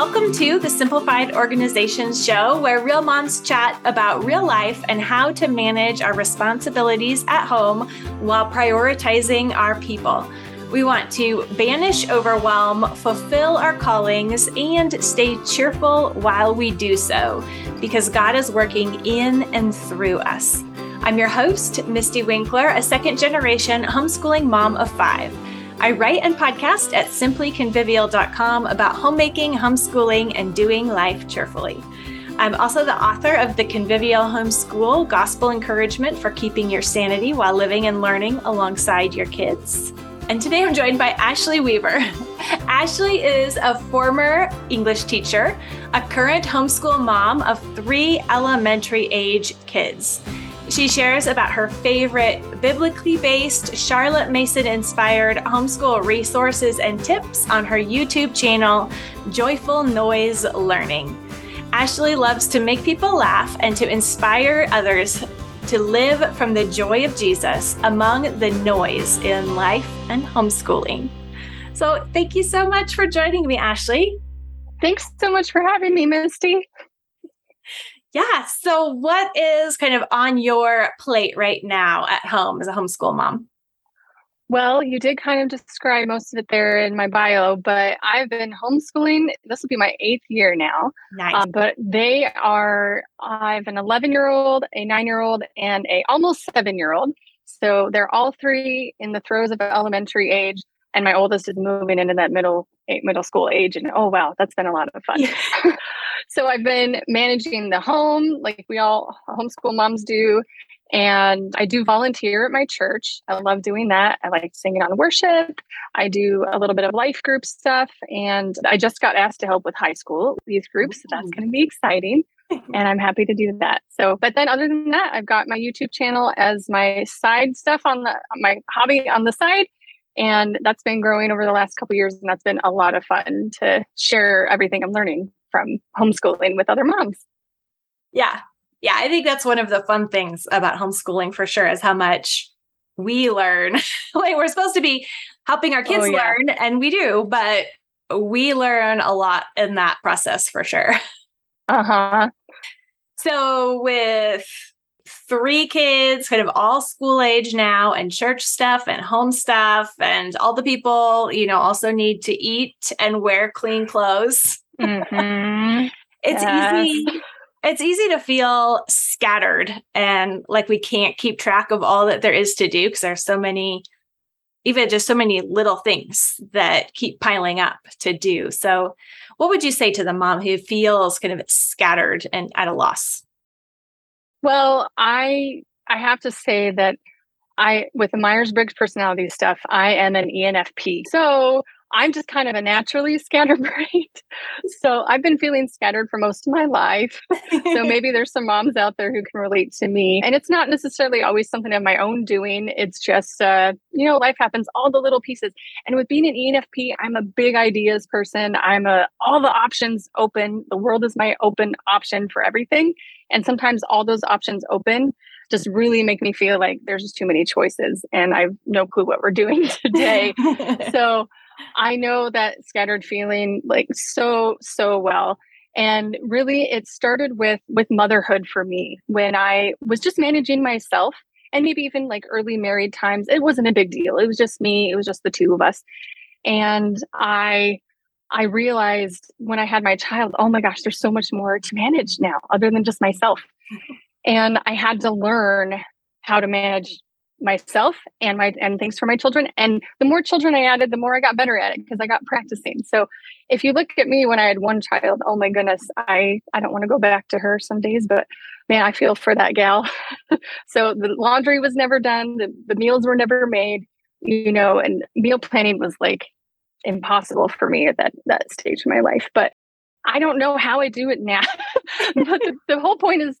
welcome to the Simplified Organizations Show, where real moms chat about real life and how to manage our responsibilities at home while prioritizing our people. We want to banish overwhelm, fulfill our callings, and stay cheerful while we do so because God is working in and through us. I'm your host, Mystie Winckler, a second generation homeschooling mom of five. I write and podcast at simplyconvivial.com about homemaking, homeschooling, and doing life cheerfully. I'm also the author of The Convivial Homeschool Gospel Encouragement for Keeping Your Sanity While Living and Learning Alongside Your Kids. And today I'm joined by Ashley Weaver. Ashley is a former English teacher, a current homeschool mom of three elementary age kids. She shares about her favorite biblically based, Charlotte Mason inspired homeschool resources and tips on her YouTube channel, Joyful Noise Learning. Ashley loves to make people laugh and to inspire others to live from the joy of Jesus among the noise in life and homeschooling. So, thank you so much for joining me, Ashley. Thanks so much for having me, Mystie. Yeah. So, what is kind of on your plate right now at home as a homeschool mom? Well, you did kind of describe most of it there in my bio, but I've been homeschooling. This will be my eighth year now. Nice. Um, but they are, I have an 11 year old, a nine year old, and a almost seven year old. So they're all three in the throes of elementary age. And my oldest is moving into that middle middle school age. And oh wow, that's been a lot of fun. Yeah. so I've been managing the home like we all homeschool moms do. And I do volunteer at my church. I love doing that. I like singing on worship. I do a little bit of life group stuff. And I just got asked to help with high school youth groups. So that's going to be exciting. and I'm happy to do that. So, but then other than that, I've got my YouTube channel as my side stuff on the my hobby on the side, and that's been growing over the last couple years, and that's been a lot of fun to share everything I'm learning from homeschooling with other moms. Yeah, yeah, I think that's one of the fun things about homeschooling for sure is how much we learn. like we're supposed to be helping our kids oh, yeah. learn, and we do, but we learn a lot in that process for sure. Uh huh. So with three kids, kind of all school age now, and church stuff and home stuff, and all the people, you know, also need to eat and wear clean clothes. Mm-hmm. it's yes. easy. It's easy to feel scattered and like we can't keep track of all that there is to do because there's so many, even just so many little things that keep piling up to do. So, what would you say to the mom who feels kind of scattered and at a loss? Well, I I have to say that I with the Myers-Briggs personality stuff, I am an ENFP. So I'm just kind of a naturally scatterbrained. so I've been feeling scattered for most of my life. so maybe there's some moms out there who can relate to me. And it's not necessarily always something of my own doing. It's just, uh, you know, life happens, all the little pieces. And with being an ENFP, I'm a big ideas person. I'm a all the options open. The world is my open option for everything. And sometimes all those options open just really make me feel like there's just too many choices and I've no clue what we're doing today. so I know that scattered feeling like so, so well. And really it started with with motherhood for me when I was just managing myself and maybe even like early married times. It wasn't a big deal. It was just me, it was just the two of us. And I I realized when I had my child, oh my gosh, there's so much more to manage now other than just myself. and I had to learn how to manage myself and my and things for my children. And the more children i added the more i got better at it because i got practicing. So if you look at me when i had one child oh my goodness i i don't want to go back to her some days but man i feel for that gal. So the laundry was never done the, the meals were never made you know and meal planning was like impossible for me at that that stage of my life. But i don't know how i do it now but the, the whole point is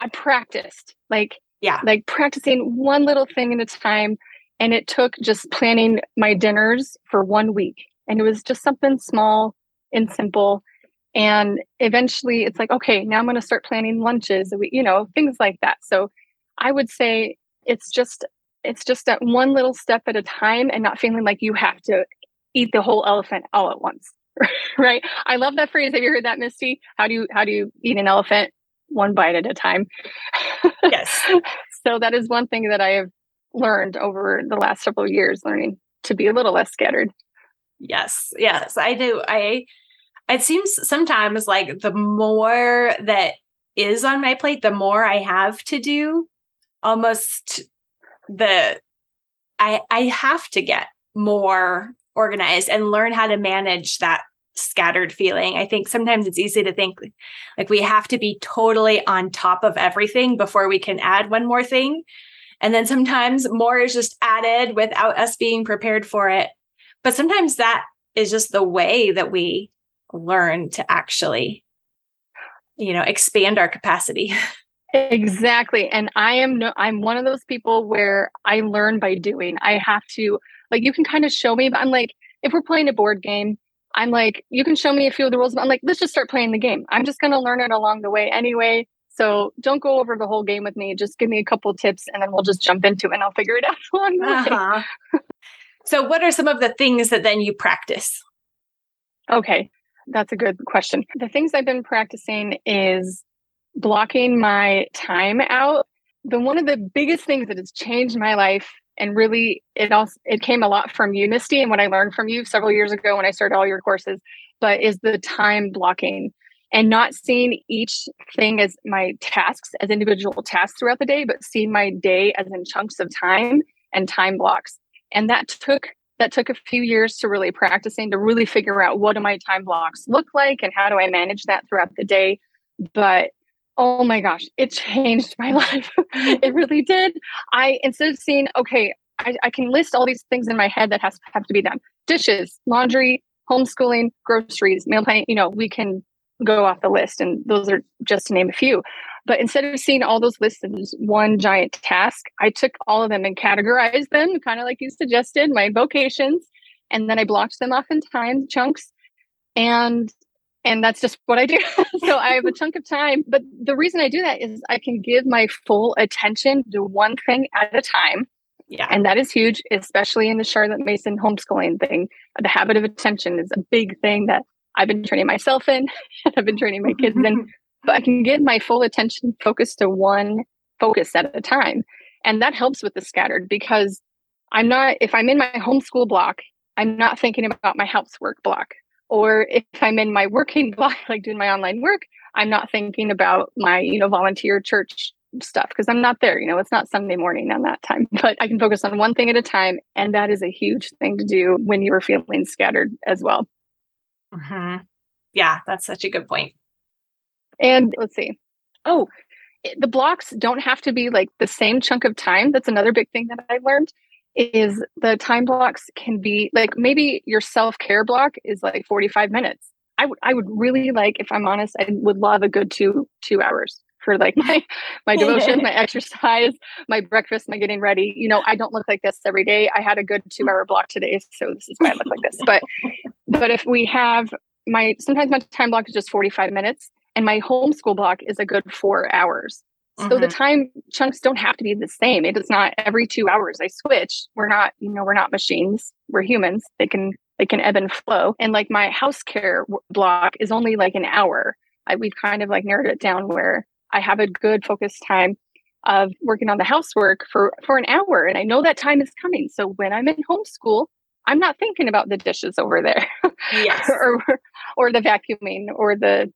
i practiced like yeah. Like practicing one little thing at a time. And it took just planning my dinners for one week. And it was just something small and simple. And eventually it's like, okay, now I'm going to start planning lunches, you know, things like that. So I would say it's just, it's just that one little step at a time and not feeling like you have to eat the whole elephant all at once. right? I love that phrase. Have you heard that, Mystie? How do you how do you eat an elephant? One bite at a time. Yes. so that is one thing that I have learned over the last several years, learning to be a little less scattered. Yes. Yes. I do. I it seems sometimes like the more that is on my plate, the more I have to do. Almost the I I have to get more organized and learn how to manage that scattered feeling. I think sometimes it's easy to think like we have to be totally on top of everything before we can add one more thing. And then sometimes more is just added without us being prepared for it. But sometimes that is just the way that we learn to actually, you know, expand our capacity. Exactly. And I am no I'm one of those people where I learn by doing. I have to like you can kind of show me, but I'm like, if we're playing a board game, I'm like, you can show me a few of the rules, I'm like, let's just start playing the game. I'm just gonna learn it along the way anyway. So don't go over the whole game with me. Just give me a couple tips and then we'll just jump into it and I'll figure it out along the uh-huh. way. so what are some of the things that then you practice? Okay. That's a good question. The things I've been practicing is blocking my time out. The one of the biggest things that has changed my life and really it also it came a lot from you and what i learned from you several years ago when i started all your courses but is the time blocking and not seeing each thing as my tasks as individual tasks throughout the day but seeing my day as in chunks of time and time blocks. And that took that took a few years to really practicing to really figure out what do my time blocks look like and how do i manage that throughout the day. But oh my gosh, it changed my life. it really did. I instead of seeing, okay, I, I, can list all these things in my head that has to have to be done. Dishes, laundry, homeschooling, groceries, meal planning, you know, we can go off the list. And those are just to name a few. But instead of seeing all those lists as one giant task, I took all of them and categorized them, kind of like you suggested, my vocations. And then I blocked them off in time chunks. And and that's just what I do. so I have a chunk of time. But the reason I do that is I can give my full attention to one thing at a time. Yeah. And that is huge, especially in the Charlotte Mason homeschooling thing. The habit of attention is a big thing that I've been training myself in, and I've been training my kids in. But I can get my full attention focused to one focus at a time. And that helps with the scattered because I'm not, if I'm in my homeschool block, I'm not thinking about my housework block or if i'm in my working block like doing my online work i'm not thinking about my you know volunteer church stuff because i'm not there you know it's not sunday morning on that time but i can focus on one thing at a time and that is a huge thing to do when you are feeling scattered as well mm-hmm. yeah that's such a good point. point and let's see oh the blocks don't have to be like the same chunk of time that's another big thing that i learned is the time blocks can be like maybe your self-care block is like 45 minutes. I would I would really like if I'm honest, I would love a good 2 2 hours for like my my devotion, my exercise, my breakfast, my getting ready. You know, I don't look like this every day. I had a good 2 hour block today, so this is why I look like this. But but if we have my sometimes my time block is just 45 minutes and my homeschool block is a good 4 hours. So mm-hmm. the time chunks don't have to be the same. It is not every two hours I switch. We're not, you know, we're not machines. We're humans. They can they can ebb and flow. And like my house care block is only like an hour. I, we've kind of like narrowed it down where I have a good focused time of working on the housework for for an hour, and I know that time is coming. So when I'm in homeschool, I'm not thinking about the dishes over there, yes, or or the vacuuming or the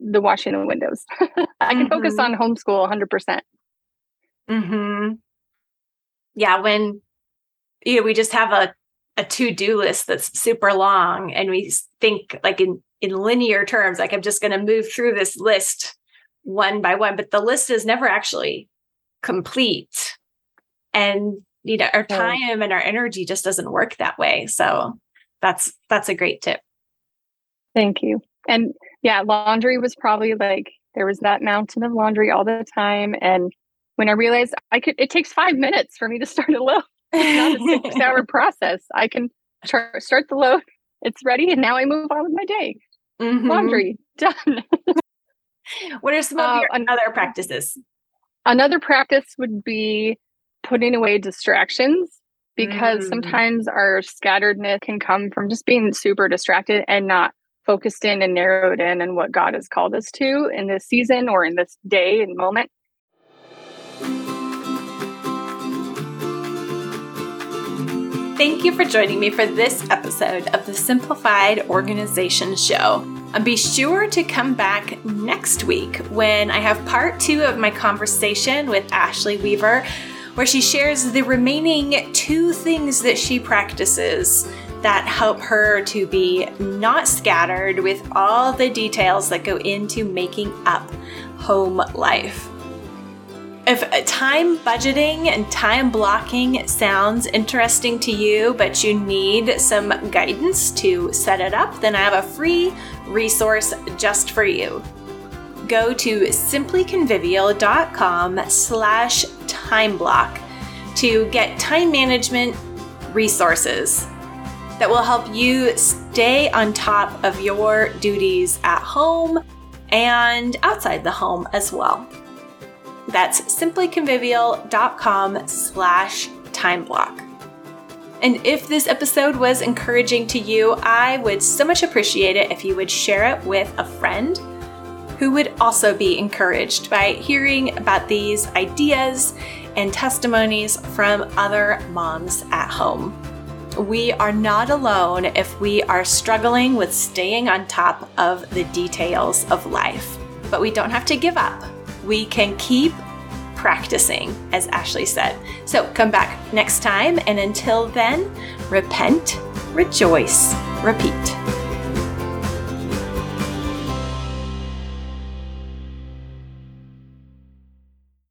the washing the windows. I can mm-hmm. focus on homeschool 100%. Mhm. Yeah, when you know, we just have a a to-do list that's super long and we think like in in linear terms like I'm just going to move through this list one by one, but the list is never actually complete. And you know, our time and our energy just doesn't work that way. So that's that's a great tip. Thank you. And yeah, laundry was probably like there was that mountain of laundry all the time. And when I realized I could, it takes five minutes for me to start a load. It's not a six hour process. I can start the load. It's ready, and now I move on with my day. Mm-hmm. Laundry done. what are some of uh, your other practices? Another practice would be putting away distractions because mm. sometimes our scatteredness can come from just being super distracted and not focused in and narrowed in and what God has called us to in this season or in this day and moment. Thank you for joining me for this episode of the Simplified Organization Show. And be sure to come back next week when I have part two of my conversation with Ashley Weaver, where she shares the remaining two things that she practices that help her to be not scattered with all the details that go into making up home life. If uh, time budgeting and time blocking sounds interesting to you, but you need some guidance to set it up, then I have a free resource just for you. Go to simplyconvivial.com slash time block to get time management resources that will help you stay on top of your duties at home and outside the home as well. That's simplyconvivial.com slash time block. And if this episode was encouraging to you, I would so much appreciate it if you would share it with a friend who would also be encouraged by hearing about these ideas and testimonies from other moms at home. We are not alone if we are struggling with staying on top of the details of life, but we don't have to give up. We can keep practicing, as Ashley said. So come back next time, and until then, repent, rejoice, repeat.